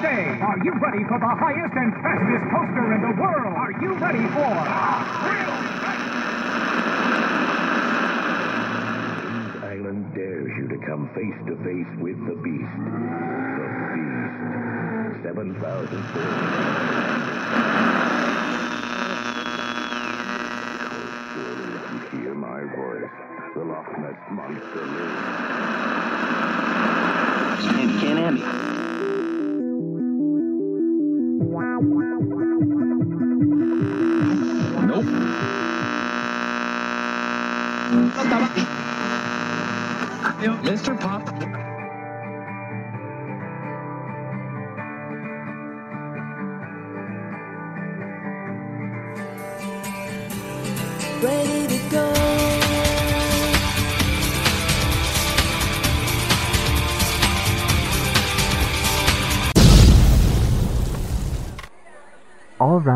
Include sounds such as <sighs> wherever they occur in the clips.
Monday. Are you ready for the highest and fastest coaster in the world? Are you ready for Kings Island dares you to come face to face with the Beast. The Beast. 7,000 Surely if you hear my voice, the Loch Ness Monster lives. Can't, can't have me. Mr. Pop.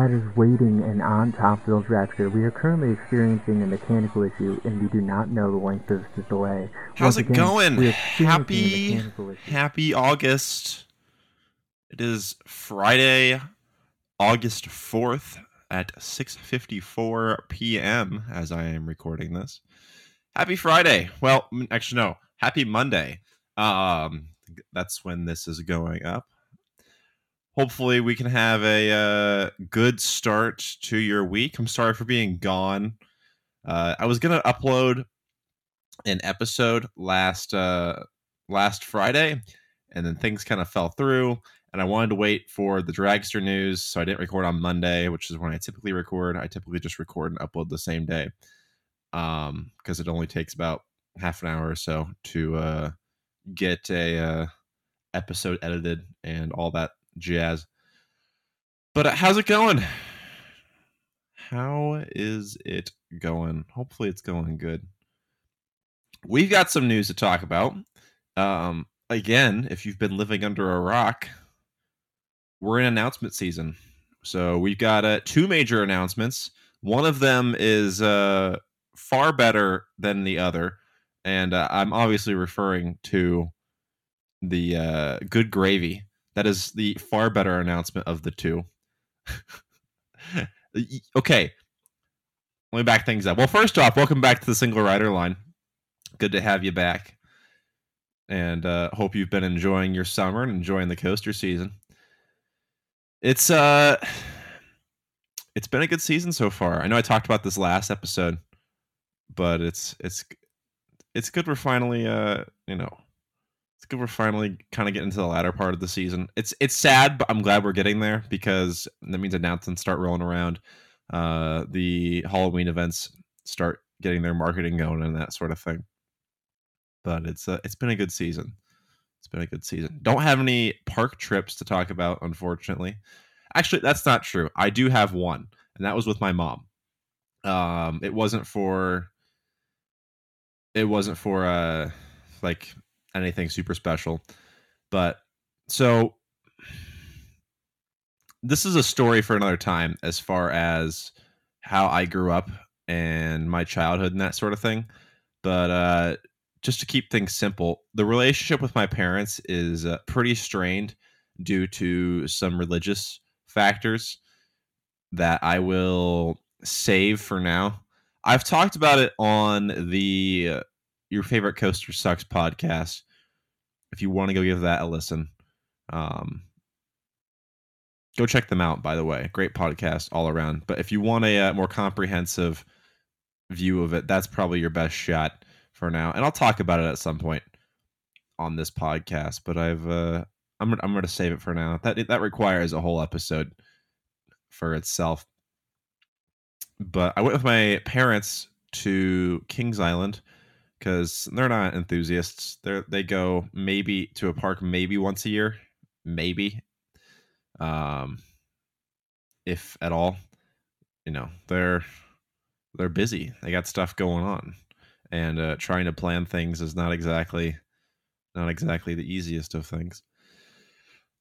Riders waiting and on top of those Dragster, we are currently experiencing a mechanical issue and we do not know the length of the delay. How's Once it again, going? we are experiencing a Happy. Happy August. It is Friday, August 4th at 6:54 p.m. as I am recording this. Happy Friday. Well, actually no. Happy Monday. Um that's when this is going up. Hopefully we can have a uh, good start to your week. I'm sorry for being gone. Uh, I was to upload an episode last uh last Friday and then things kind of fell through and I wanted to wait for the dragster news so I didn't record on Monday which is when I typically record I typically just record and upload the same day um because it only takes about half an hour or so to uh get a uh episode edited and all that jazz but uh, how's it going how is it going hopefully it's going good we've got some news to talk about. Um, again, if you've been living under a rock, we're in announcement season. So we've got uh, two major announcements. One of them is uh, far better than the other, and uh, I'm obviously referring to the uh, good gravy. That is the far better announcement of the two. <laughs> okay, let me back things up. Well, first off, welcome back to the single rider line. Good to have you back. And uh hope you've been enjoying your summer and enjoying the coaster season. It's uh <sighs> it's been a good season so far. I know i talked about this last episode but it's it's it's good we're finally uh you know we're finally kind of getting to the latter part of the season it's it's sad but i'm glad we're getting there because that means announcements start rolling around uh the halloween events start getting their marketing going and that sort of thing but it's uh, it's been a good season. It's been a good season. Don't have any park trips to talk about, unfortunately. Actually, that's not true. I do have one, and that was with my mom. Um, it wasn't for it wasn't for uh like anything super special, but so this is a story for another time as far as how I grew up and my childhood and that sort of thing. But uh just to keep things simple, the relationship with my parents is uh, pretty strained due to some religious factors that I will save for now. I've talked about it on the Your Favorite Coaster Sucks podcast. If you want to go give that a listen, um, go check them out, by the way. Great podcast all around. But if you want a uh, more comprehensive view of it, that's probably your best shot for now, and I'll talk about it at some point on this podcast. But I've uh, I'm I'm going to save it for now. That that requires a whole episode for itself. But I went with my parents to Kings Island because they're not enthusiasts. They they go maybe to a park maybe once a year, maybe, um, if at all. You know they're they're busy. They got stuff going on and uh, trying to plan things is not exactly not exactly the easiest of things.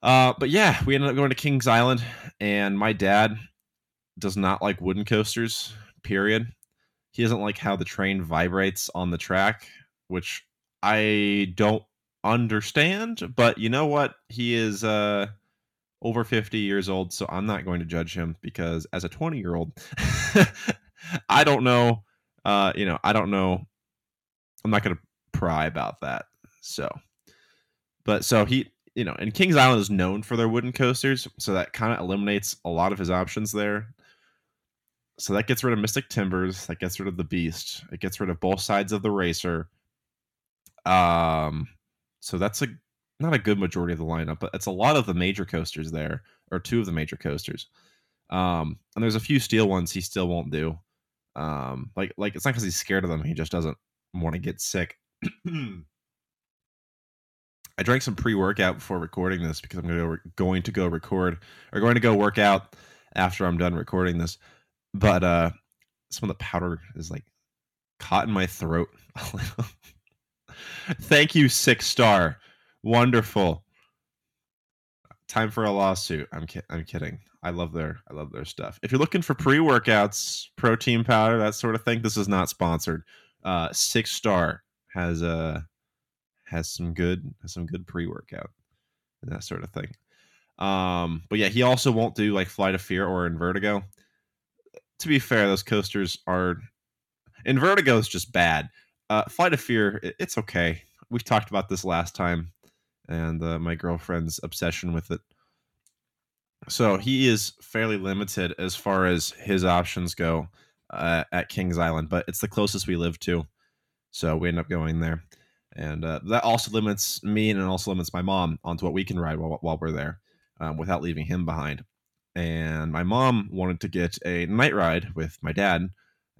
Uh, but yeah, we ended up going to Kings Island, and my dad does not like wooden coasters. Period. He doesn't like how the train vibrates on the track, which I don't understand. But you know what? He is uh, over 50 years old, so I'm not going to judge him because as a 20 year old, <laughs> I don't know. Uh, you know, I don't know. I'm not going to pry about that. So, but so he, you know, and Kings Island is known for their wooden coasters, so that kind of eliminates a lot of his options there. So that gets rid of Mystic Timbers. That gets rid of the Beast. It gets rid of both sides of the racer. Um, so that's a not a good majority of the lineup, but it's a lot of the major coasters there, or two of the major coasters. Um, and there's a few steel ones he still won't do. Um, like like it's not because he's scared of them; he just doesn't want to get sick. <clears throat> I drank some pre-workout before recording this because I'm going to go, going to go record or going to go work out after I'm done recording this. But uh some of the powder is like caught in my throat. <laughs> Thank you, six star. Wonderful. Time for a lawsuit. I'm ki- I'm kidding. I love their I love their stuff. If you're looking for pre-workouts, protein powder, that sort of thing, this is not sponsored. Uh, six star has a uh, has some good has some good pre-workout and that sort of thing. Um, but yeah, he also won't do like Flight of Fear or Invertigo. To be fair, those coasters are Invertigo is just bad. Uh, Flight of Fear, it's okay. We talked about this last time, and uh, my girlfriend's obsession with it. So he is fairly limited as far as his options go uh, at Kings Island, but it's the closest we live to, so we end up going there and uh, that also limits me and it also limits my mom onto what we can ride while, while we're there um, without leaving him behind and my mom wanted to get a night ride with my dad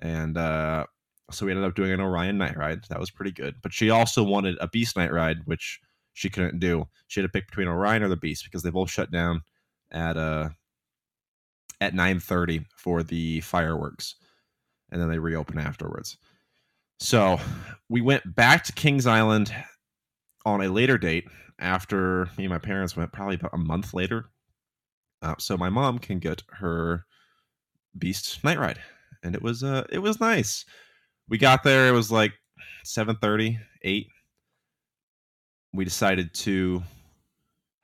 and uh, so we ended up doing an orion night ride. That was pretty good but she also wanted a beast night ride which she couldn't do. She had to pick between orion or the beast because they both shut down at uh at 9.30 for the fireworks and then they reopen afterwards. So we went back to Kings Island on a later date after me and my parents went, probably about a month later. Uh, so my mom can get her Beast night ride, and it was uh it was nice. We got there; it was like 7:30, 8. We decided to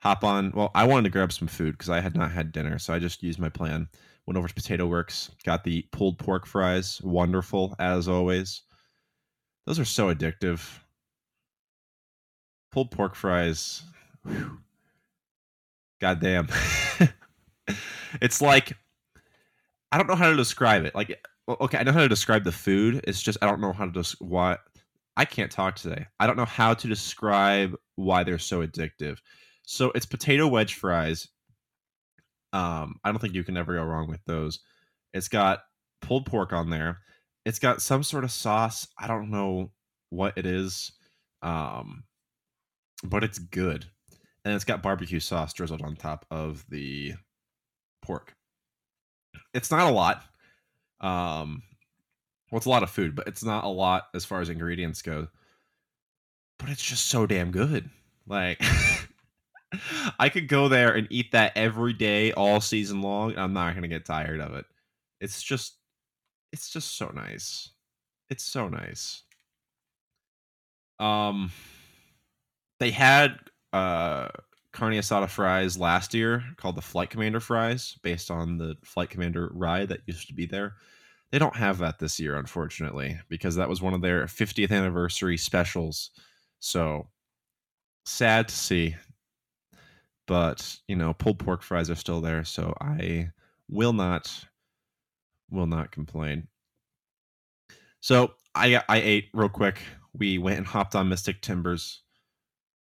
hop on. Well, I wanted to grab some food because I had not had dinner, so I just used my plan. Went over to Potato Works, got the pulled pork fries, wonderful as always. Those are so addictive. Pulled pork fries. God damn. <laughs> it's like I don't know how to describe it. Like okay, I know how to describe the food. It's just I don't know how to just why I can't talk today. I don't know how to describe why they're so addictive. So it's potato wedge fries. Um, I don't think you can ever go wrong with those. It's got pulled pork on there it's got some sort of sauce. I don't know what it is, um, but it's good, and it's got barbecue sauce drizzled on top of the pork. It's not a lot. Um, well, it's a lot of food, but it's not a lot as far as ingredients go. But it's just so damn good. Like, <laughs> I could go there and eat that every day, all season long. I'm not gonna get tired of it. It's just it's just so nice. It's so nice. Um, they had uh carne asada fries last year called the Flight Commander fries, based on the Flight Commander ride that used to be there. They don't have that this year, unfortunately, because that was one of their 50th anniversary specials. So sad to see. But, you know, pulled pork fries are still there, so I will not will not complain. So I I ate real quick. We went and hopped on Mystic Timbers.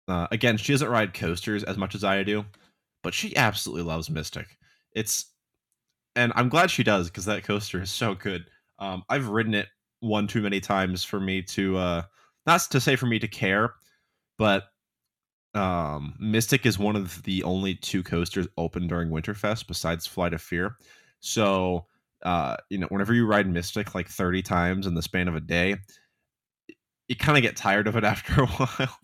Uh, again, she doesn't ride coasters as much as I do, but she absolutely loves Mystic. It's and I'm glad she does because that coaster is so good. Um, I've ridden it one too many times for me to uh, not to say for me to care, but um, Mystic is one of the only two coasters open during Winterfest besides Flight of Fear. So uh, you know, whenever you ride Mystic like 30 times in the span of a day, you kind of get tired of it <laughs> after a while.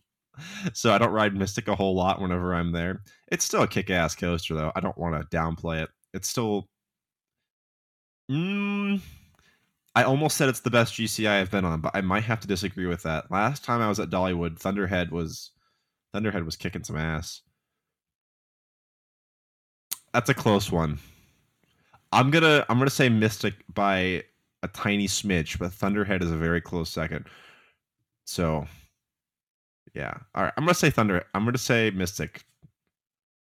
<laughs> so I don't ride Mystic a whole lot whenever I'm there. It's still a kick-ass coaster though. I don't want to downplay it. It's still mm, I almost said it's the best GCI I've been on, but I might have to disagree with that. Last time I was at Dollywood, Thunderhead was Thunderhead was kicking some ass. that's a close one. I'm gonna I'm gonna say Mystic by a tiny smidge, but Thunderhead is a very close second. So, yeah. All right, I'm gonna say Thunder. I'm gonna say Mystic.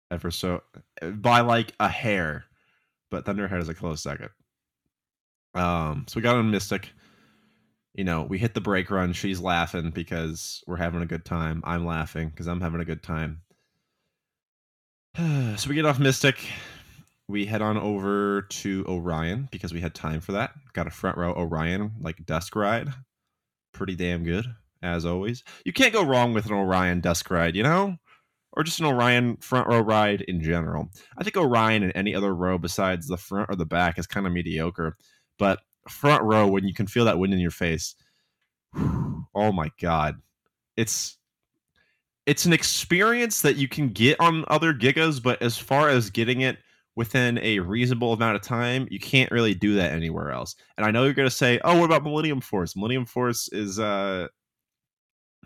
Ever so by like a hair, but Thunderhead is a close second. Um, so we got on Mystic. You know, we hit the brake run. She's laughing because we're having a good time. I'm laughing because I'm having a good time. <sighs> so we get off Mystic. We head on over to Orion because we had time for that. Got a front row Orion like desk ride. Pretty damn good, as always. You can't go wrong with an Orion desk ride, you know? Or just an Orion front row ride in general. I think Orion in any other row besides the front or the back is kind of mediocre. But front row, when you can feel that wind in your face, oh my god. It's it's an experience that you can get on other gigas, but as far as getting it within a reasonable amount of time, you can't really do that anywhere else. And I know you're going to say, "Oh, what about Millennium Force?" Millennium Force is uh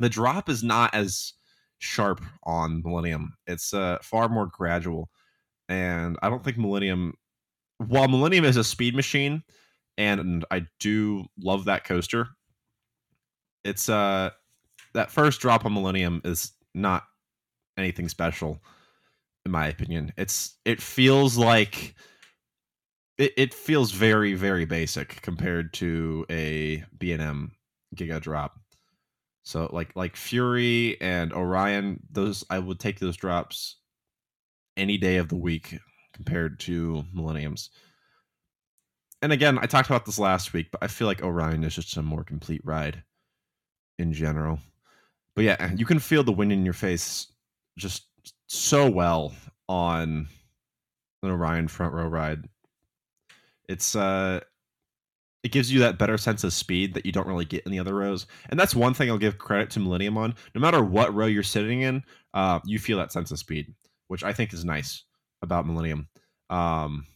the drop is not as sharp on Millennium. It's uh far more gradual. And I don't think Millennium while Millennium is a speed machine and I do love that coaster, it's uh that first drop on Millennium is not anything special in my opinion. It's it feels like it, it feels very very basic compared to a B&M Giga drop. So like like Fury and Orion, those I would take those drops any day of the week compared to Millenniums. And again, I talked about this last week, but I feel like Orion is just a more complete ride in general. But yeah, you can feel the wind in your face just so well on an Orion front row ride. It's uh it gives you that better sense of speed that you don't really get in the other rows. And that's one thing I'll give credit to Millennium on. No matter what row you're sitting in, uh, you feel that sense of speed, which I think is nice about Millennium. Um,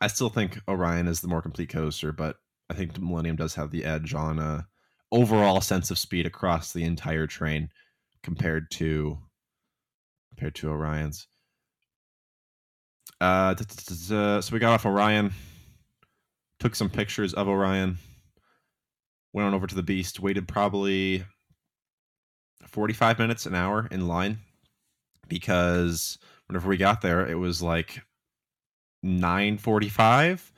I still think Orion is the more complete coaster, but I think Millennium does have the edge on a overall sense of speed across the entire train compared to compared to Orion's. Uh, so we got off Orion, took some pictures of Orion, went on over to the Beast, waited probably 45 minutes, an hour in line because whenever we got there, it was like 9:45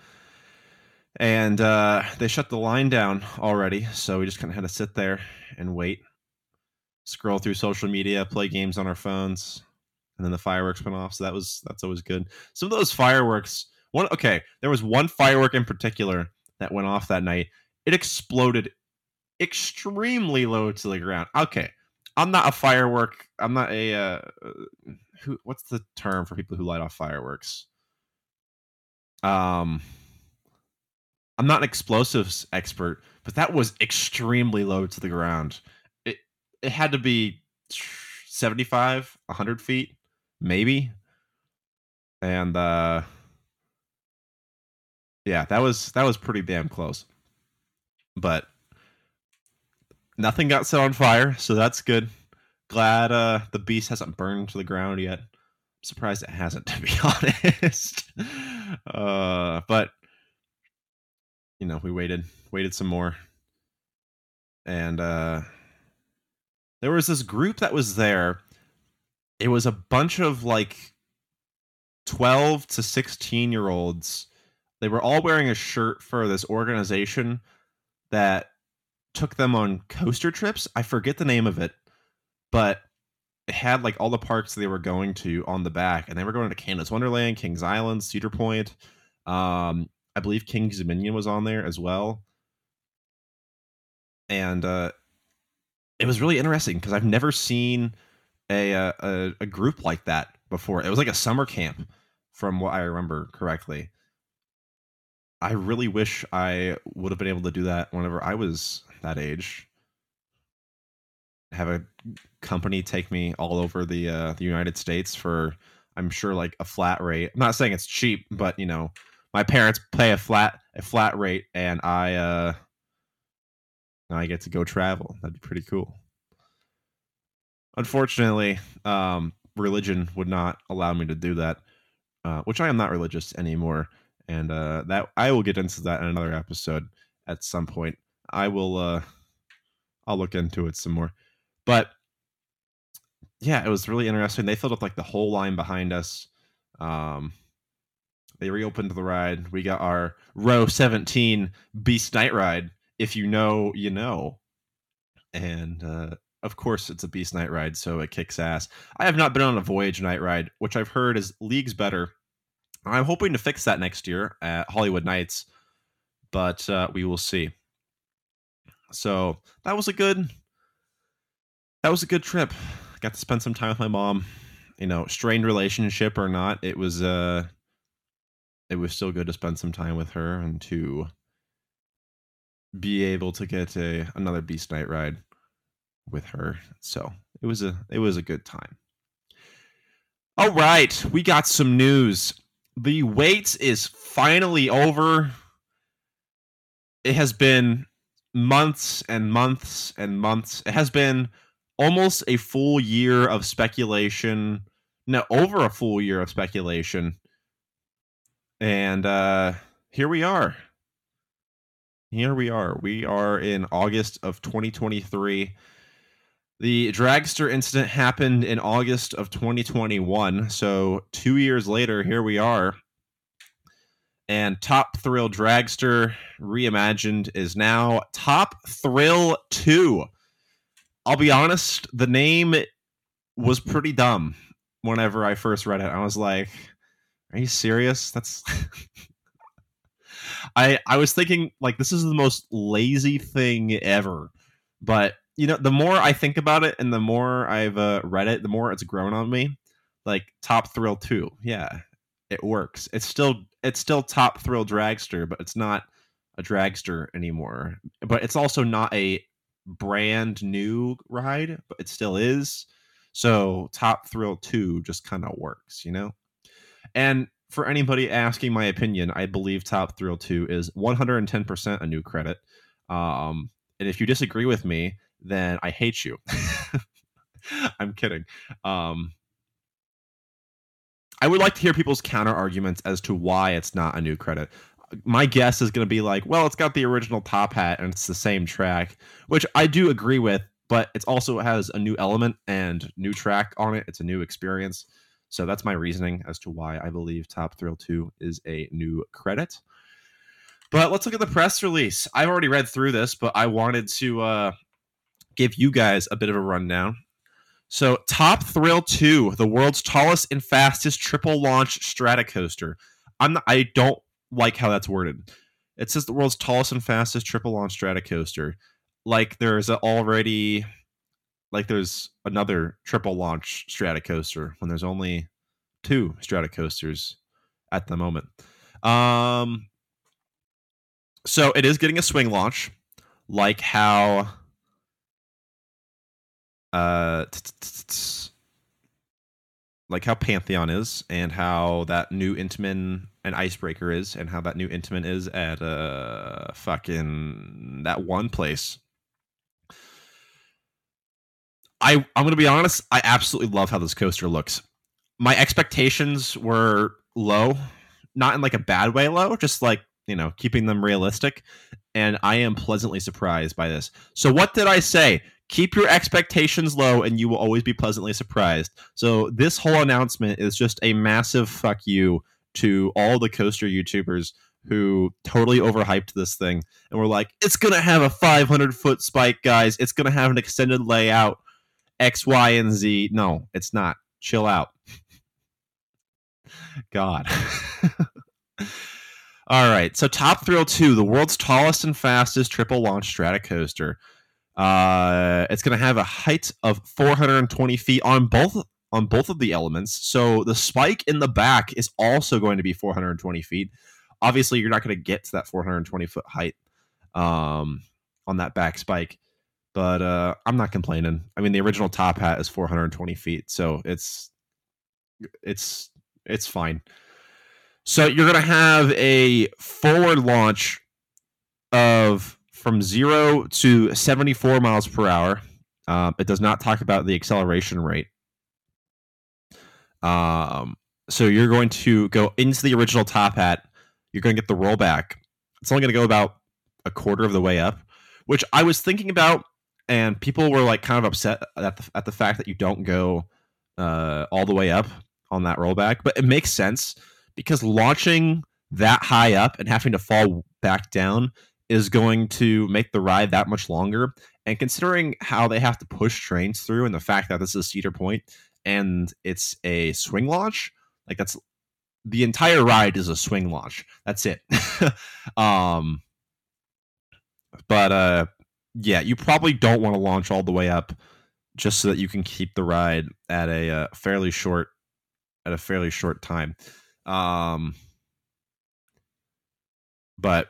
and uh, they shut the line down already so we just kind of had to sit there and wait scroll through social media play games on our phones and then the fireworks went off. So that was that's always good. Some of those fireworks. One okay, there was one firework in particular that went off that night. It exploded extremely low to the ground. Okay, I'm not a firework. I'm not a uh, who. What's the term for people who light off fireworks? Um, I'm not an explosives expert, but that was extremely low to the ground. It it had to be 75, 100 feet maybe. And uh yeah, that was that was pretty damn close. But nothing got set on fire, so that's good. Glad uh the beast hasn't burned to the ground yet. I'm surprised it hasn't <laughs> to be honest. uh but you know, we waited waited some more. And uh there was this group that was there it was a bunch of like 12 to 16 year olds. They were all wearing a shirt for this organization that took them on coaster trips. I forget the name of it, but it had like all the parks they were going to on the back, and they were going to Canada's Wonderland, Kings Island, Cedar Point. Um, I believe King's Dominion was on there as well. And uh, it was really interesting because I've never seen a, uh, a a group like that before. It was like a summer camp, from what I remember correctly. I really wish I would have been able to do that whenever I was that age. Have a company take me all over the uh, the United States for I'm sure like a flat rate. I'm not saying it's cheap, but you know, my parents pay a flat a flat rate and I uh I get to go travel. That'd be pretty cool unfortunately, um, religion would not allow me to do that. uh, which I am not religious anymore, and uh, that I will get into that in another episode at some point. I will. Uh, I'll look into it some more, but yeah, it was really interesting. They filled up like the whole line behind us. Um, they reopened the ride. We got our row 17 Beast Night ride. If you know, you know. And uh, of course, it's a Beast Night ride, so it kicks ass. I have not been on a Voyage Night ride, which I've heard is leagues better. I'm hoping to fix that next year at Holiwood Nights, but uh, we will see. So that was a good. That was a good trip. Got to spend some time with my mom. You know, strained relationship or not, it was uh, it was still good to spend some time with her and to be able to get a another Beast Night ride with her. So it was a it was a good time. All right, we got some news. The wait is finally over. It has been months and months and months. It has been almost a full year of speculation. No, over a full year of speculation. And uh here we are. Here we are. We are in August of 2023. The dragster incident happened in August of 2021. So, two years later, here we are. And Top Thrill Dragster Reimagined is now Top Thrill 2. I'll be honest, the name was pretty dumb whenever I first read it. I was like, are you serious? That's <laughs> I I was thinking like this is the most lazy thing ever. But you know, the more I think about it and the more I've uh, read it, the more it's grown on me. Like Top Thrill 2. Yeah. It works. It's still it's still Top Thrill Dragster, but it's not a dragster anymore. But it's also not a brand new ride, but it still is. So Top Thrill 2 just kind of works, you know? And for anybody asking my opinion, I believe Top Thrill 2 is 110% a new credit. Um, and if you disagree with me, then I hate you. <laughs> I'm kidding. Um, I would like to hear people's counter arguments as to why it's not a new credit. My guess is going to be like, well, it's got the original top hat and it's the same track, which I do agree with, but it also has a new element and new track on it. It's a new experience. So that's my reasoning as to why I believe Top Thrill 2 is a new credit. But let's look at the press release. I've already read through this, but I wanted to uh, give you guys a bit of a rundown. So, Top Thrill 2, the world's tallest and fastest triple launch Stratocoaster. I'm not, I don't like how that's worded. It says the world's tallest and fastest triple launch Stratocoaster. Like there's already like there's another triple launch Stratocoaster when there's only two Stratocoasters at the moment. Um, so it is getting a swing launch, like how uh like how Pantheon is, and how that new Intamin and Icebreaker is, and how that new Intamin is at uh fucking that one place I I'm gonna be honest. I absolutely love how this coaster looks. My expectations were low, not in like a bad way low, just like you know keeping them realistic, and I am pleasantly surprised by this. So what did I say? Keep your expectations low, and you will always be pleasantly surprised. So this whole announcement is just a massive fuck you to all the coaster YouTubers who totally overhyped this thing and were like, it's gonna have a 500 foot spike, guys. It's gonna have an extended layout X, Y, and Z. No, it's not. Chill out. <laughs> God. <laughs> All right. So Top Thrill 2, the world's tallest and fastest triple launch Stratocoaster. Uh, it's going to have a height of 420 feet on both on both of the elements. So the spike in the back is also going to be 420 feet. Obviously, you're not going to get to that 420 foot height um, on that back spike but uh, I'm not complaining. I mean, the original top hat is 420 feet, so it's it's it's fine. So you're gonna have a forward launch of from zero to 74 miles per hour. Um, it does not talk about the acceleration rate. Um, So you're going to go into the original top hat. You're going to get the rollback. It's only going to go about a quarter of the way up, which I was thinking about, and people were like kind of upset at the, at the fact that you don't go uh, all the way up on that rollback. But it makes sense because launching that high up and having to fall back down is going to make the ride that much longer. And considering how they have to push trains through and the fact that this is Cedar Point and it's a swing launch, like that's the entire ride is a swing launch. That's it. <laughs> um but uh yeah, you probably don't want to launch all the way up just so that you can keep the ride at a uh, fairly short at a fairly short time. Um but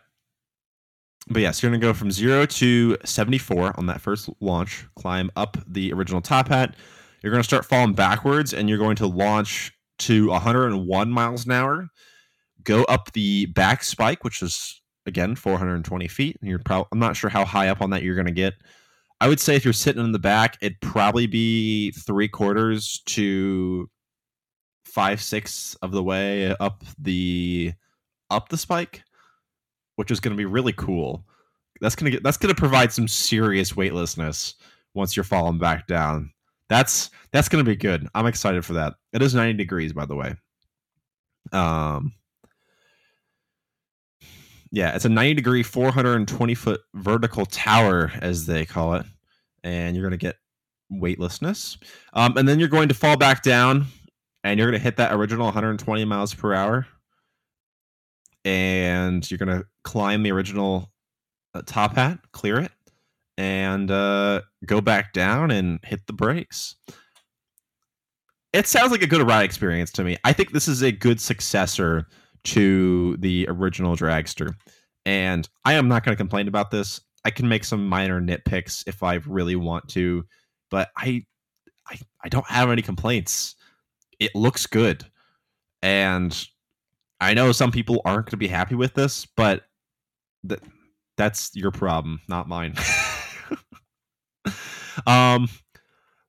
but yes, you're gonna go from zero to 74 on that first launch, climb up the original top hat. You're gonna start falling backwards, and you're going to launch to 101 miles an hour. Go up the back spike, which is again 420 feet. And you're probably I'm not sure how high up on that you're gonna get. I would say if you're sitting in the back, it'd probably be three quarters to five six of the way up the up the spike which is going to be really cool. That's going to get that's going to provide some serious weightlessness once you're falling back down. That's that's going to be good. I'm excited for that. It is 90 degrees by the way. Um yeah, it's a 90 degree 420 foot vertical tower as they call it and you're going to get weightlessness. Um, and then you're going to fall back down and you're going to hit that original 120 miles per hour and you're gonna climb the original uh, top hat, clear it, and uh, go back down and hit the brakes. It sounds like a good ride experience to me. I think this is a good successor to the original Dragster, and I am not to complain about this. I can make some minor nitpicks if I really want to, but I, I, I don't have any complaints. It looks good, and I know some people aren't going to be happy with this, but that that's your problem, not mine. <laughs> <laughs> um,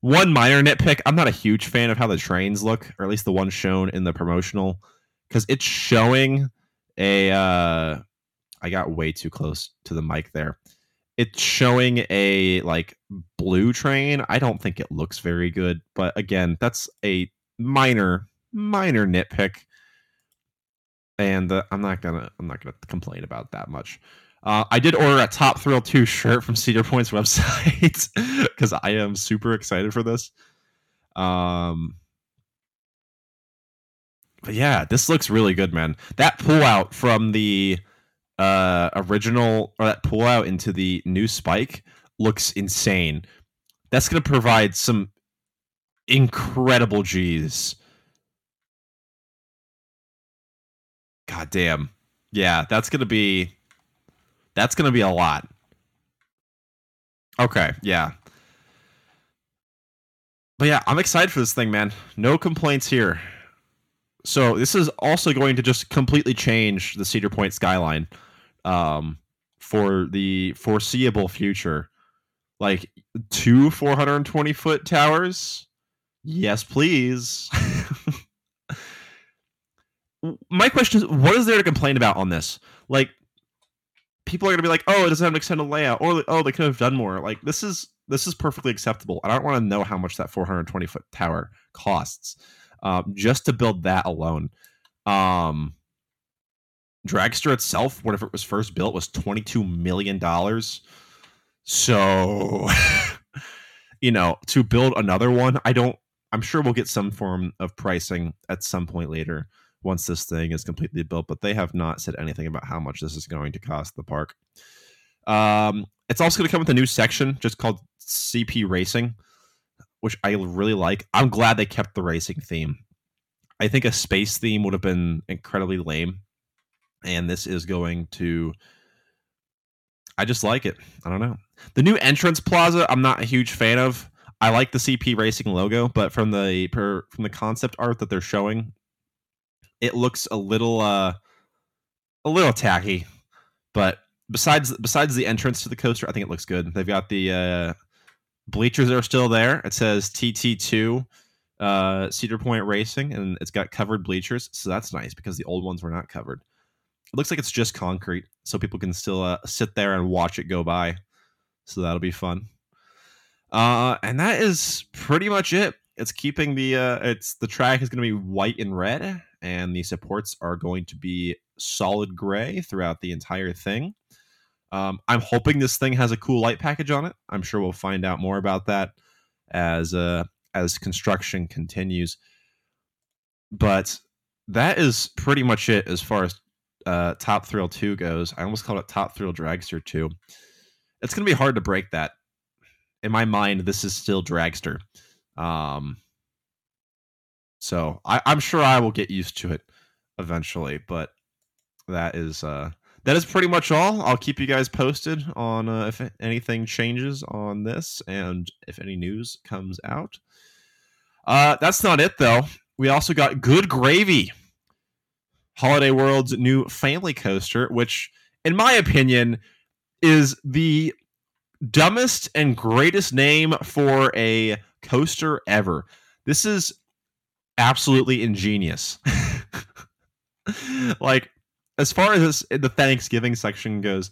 one minor nitpick: I'm not a huge fan of how the trains look, or at least the one shown in the promotional, because it's showing a. Uh, I got way too close to the mic there. It's showing a like blue train. I don't think it looks very good, but again, that's a minor minor nitpick and uh, I'm not gonna I'm not gonna complain about that much. Uh, I did order a Top Thrill 2 shirt from Cedar Point's <laughs> website because I am super excited for this. Um, but yeah, this looks really good, man. That pullout from the uh, original or that pullout into the new spike looks insane. That's to provide some incredible G's God damn. Yeah, that's gonna be that's gonna be a lot. Okay, yeah. But yeah, I'm excited for this thing, man. No complaints here. So this is also going to just completely change the Cedar Point skyline um, for the foreseeable future. Like two 420 foot towers? Yes, please. <laughs> my question is, what is there to complain about on this? Like, people are gonna be like, "Oh, it doesn't have an extended layout," or "Oh, they could have done more." Like, this is this is perfectly acceptable. I don't want to know how much that 420 foot tower costs um, just to build that alone. Um, Dragster itself, whenever it was first built, was 22 million dollars. So, <laughs> you know, to build another one, I don't. I'm sure we'll get some form of pricing at some point later once this thing is completely built, but they have not said anything about how much this is going to cost the park. Um, it's also going to come with a new section just called CP Racing, which I really like. I'm glad they kept the racing theme. I think a space theme would have been incredibly lame, and this is going to. I just like it. I don't know. The new entrance plaza, I'm not a huge fan of. I like the CP Racing logo, but from the per, from the concept art that they're showing, it looks a little uh a little tacky, but besides besides the entrance to the coaster, I think it looks good. They've got the uh, bleachers are still there. It says TT2 uh, uh, Cedar Point Racing, and it's got covered bleachers, so that's nice because the old ones were not covered. It looks like it's just concrete, so people can still uh, sit there and watch it go by. So that'll be fun. Uh, and that is pretty much it. It's keeping the uh, it's the track is going to be white and red, and the supports are going to be solid gray throughout the entire thing. Um, I'm hoping this thing has a cool light package on it. I'm sure we'll find out more about that as uh, as construction continues. But that is pretty much it as far as uh, Top Thrill 2 goes. I almost called it Top Thrill Dragster 2. It's going to be hard to break that. In my mind, this is still Dragster. Um, so I, I'm sure I will get used to it eventually, but that is uh, that is pretty much all. I'll keep you guys posted on uh, if anything changes on this and if any news comes out. Uh, that's not it though. We also got Good Gravy, Holiday World's new family coaster, which, in my opinion, is the dumbest and greatest name for a coaster ever. This is absolutely ingenious. <laughs> like, as far as this, the Thanksgiving section goes,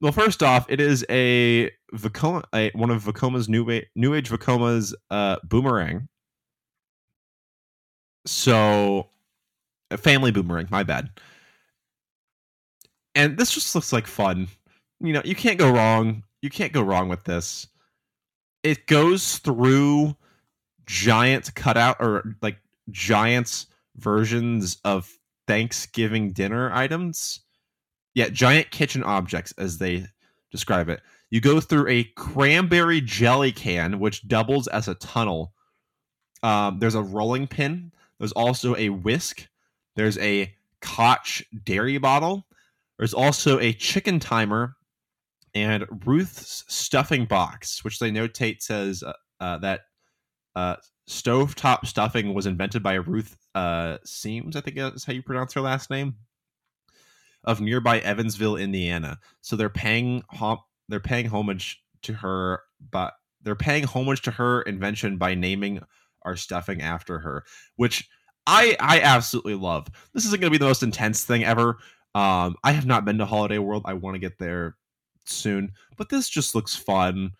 well, first off, it is a Vekoma, a, one of Vekoma's new age, new age Vekoma's uh, boomerang. So, a family boomerang. My bad. And this just looks like fun. You know, you can't go wrong. You can't go wrong with this. It goes through giant cutout or like giants versions of Thanksgiving dinner items. Yeah, giant kitchen objects, as they describe it. You go through a cranberry jelly can, which doubles as a tunnel. Um, there's a rolling pin. There's also a whisk. There's a Koch dairy bottle. There's also a chicken timer and Ruth's stuffing box, which they notate says uh, uh, that uh, stovetop stuffing was invented by Ruth uh, Siems, I think is how you pronounce her last name, of nearby Evansville, Indiana. So they're paying hom- they're paying homage to her, but they're paying homage to her invention by naming our stuffing after her, which I I absolutely love. This isn't going to be the most intense thing ever. Um, I have not been to Holiday World. I want to get there soon, but this just looks fun.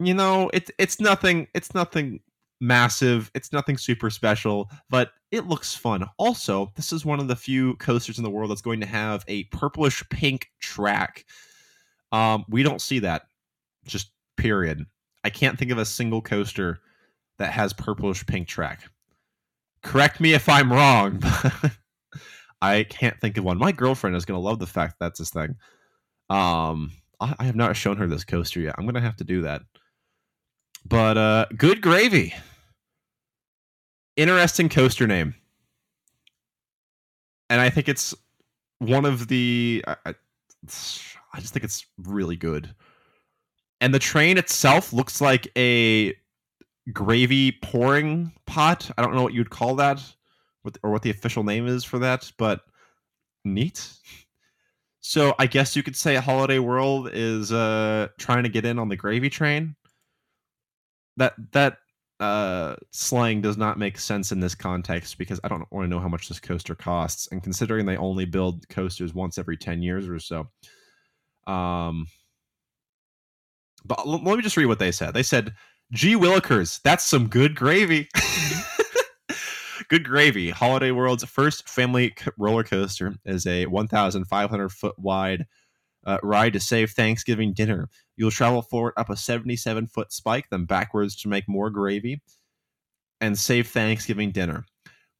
You know, it's it's nothing. It's nothing massive. It's nothing super special, but it looks fun. Also, this is one of the few coasters in the world that's going to have a purplish pink track. Um, we don't see that. Just period. I can't think of a single coaster that has purplish pink track. Correct me if I'm wrong, <laughs> I can't think of one. My girlfriend is going to love the fact that's this thing. Um, I, I have not shown her this coaster yet. I'm going to have to do that. But uh, good gravy. Interesting coaster name. And I think it's one of the. I, I, just think it's really good. And the train itself looks like a gravy pouring pot. I don't know what you'd call that, or what the official name is for that, but neat. So I guess you could say Holiday World is uh, trying to get in on the gravy train. That that uh, slang does not make sense in this context because I don't want to know how much this coaster costs, and considering they only build coasters once every ten years or so. Um, but l- let me just read what they said. They said, "Gee Willikers, that's some good gravy." <laughs> good gravy. Holiday World's first family roller coaster is a 1,500 foot wide uh, ride to save Thanksgiving dinner. You'll travel forward up a 77 foot spike, then backwards to make more gravy and save Thanksgiving dinner.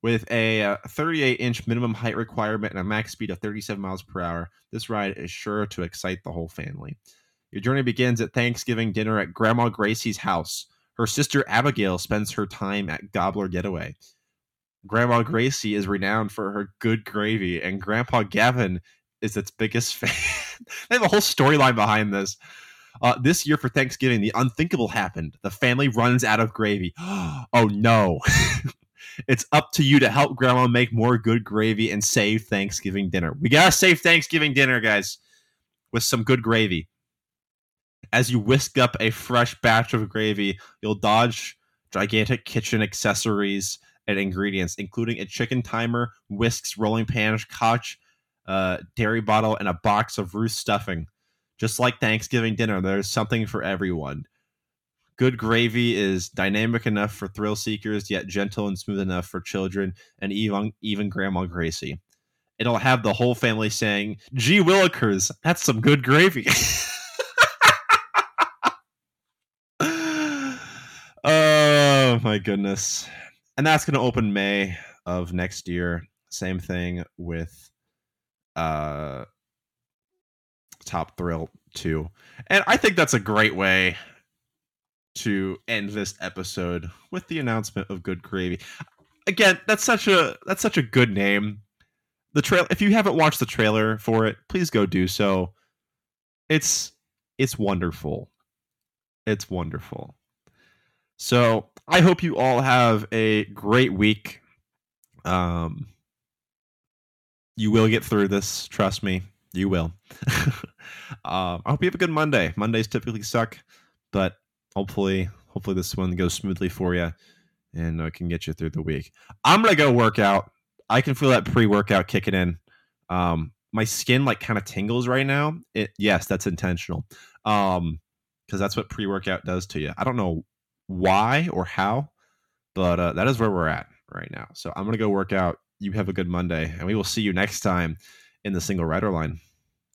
With a uh, 38 inch minimum height requirement and a max speed of 37 miles per hour, this ride is sure to excite the whole family. Your journey begins at Thanksgiving dinner at Grandma Gracie's house. Her sister Abigail spends her time at Gobbler Getaway. Grandma Gracie is renowned for her good gravy, and Grandpa Gavin is its biggest <laughs> fan. they have a whole storyline behind this. Uh, this year for Thanksgiving, the unthinkable happened. The family runs out of gravy. <gasps> oh no. <laughs> it's up to you to help grandma make more good gravy and save Thanksgiving dinner. We gotta save Thanksgiving dinner, guys, with some good gravy. As you whisk up a fresh batch of gravy, you'll dodge gigantic kitchen accessories and ingredients, including a chicken timer, whisks, rolling pan, scotch, uh, dairy bottle, and a box of Ruth stuffing. Just like Thanksgiving dinner, there's something for everyone. Good gravy is dynamic enough for thrill seekers, yet gentle and smooth enough for children and even even Grandma Gracie. It'll have the whole family saying, "Gee Willikers, that's some good gravy." <laughs> oh my goodness! And that's going to open May of next year. Same thing with uh Top Thrill 2. And I think that's a great way to end this episode with the announcement of Good Gravy. Again, that's such a that's such a good name. The trail if you haven't watched the trailer for it, please go do so. It's it's wonderful. It's wonderful. So, I hope you all have a great week. Um you will get through this, trust me. You will. <laughs> um, I hope you have a good Monday. Mondays typically suck, but hopefully, hopefully this one goes smoothly for you and uh, can get you through the week. I'm gonna go work out. I can feel that pre-workout kicking in. Um, my skin like kind of tingles right now. It yes, that's intentional. Um, because that's what pre-workout does to you. I don't know why or how, but uh, that is where we're at right now. So I'm gonna go work out. You have a good Monday, and we will see you next time in the single rider line.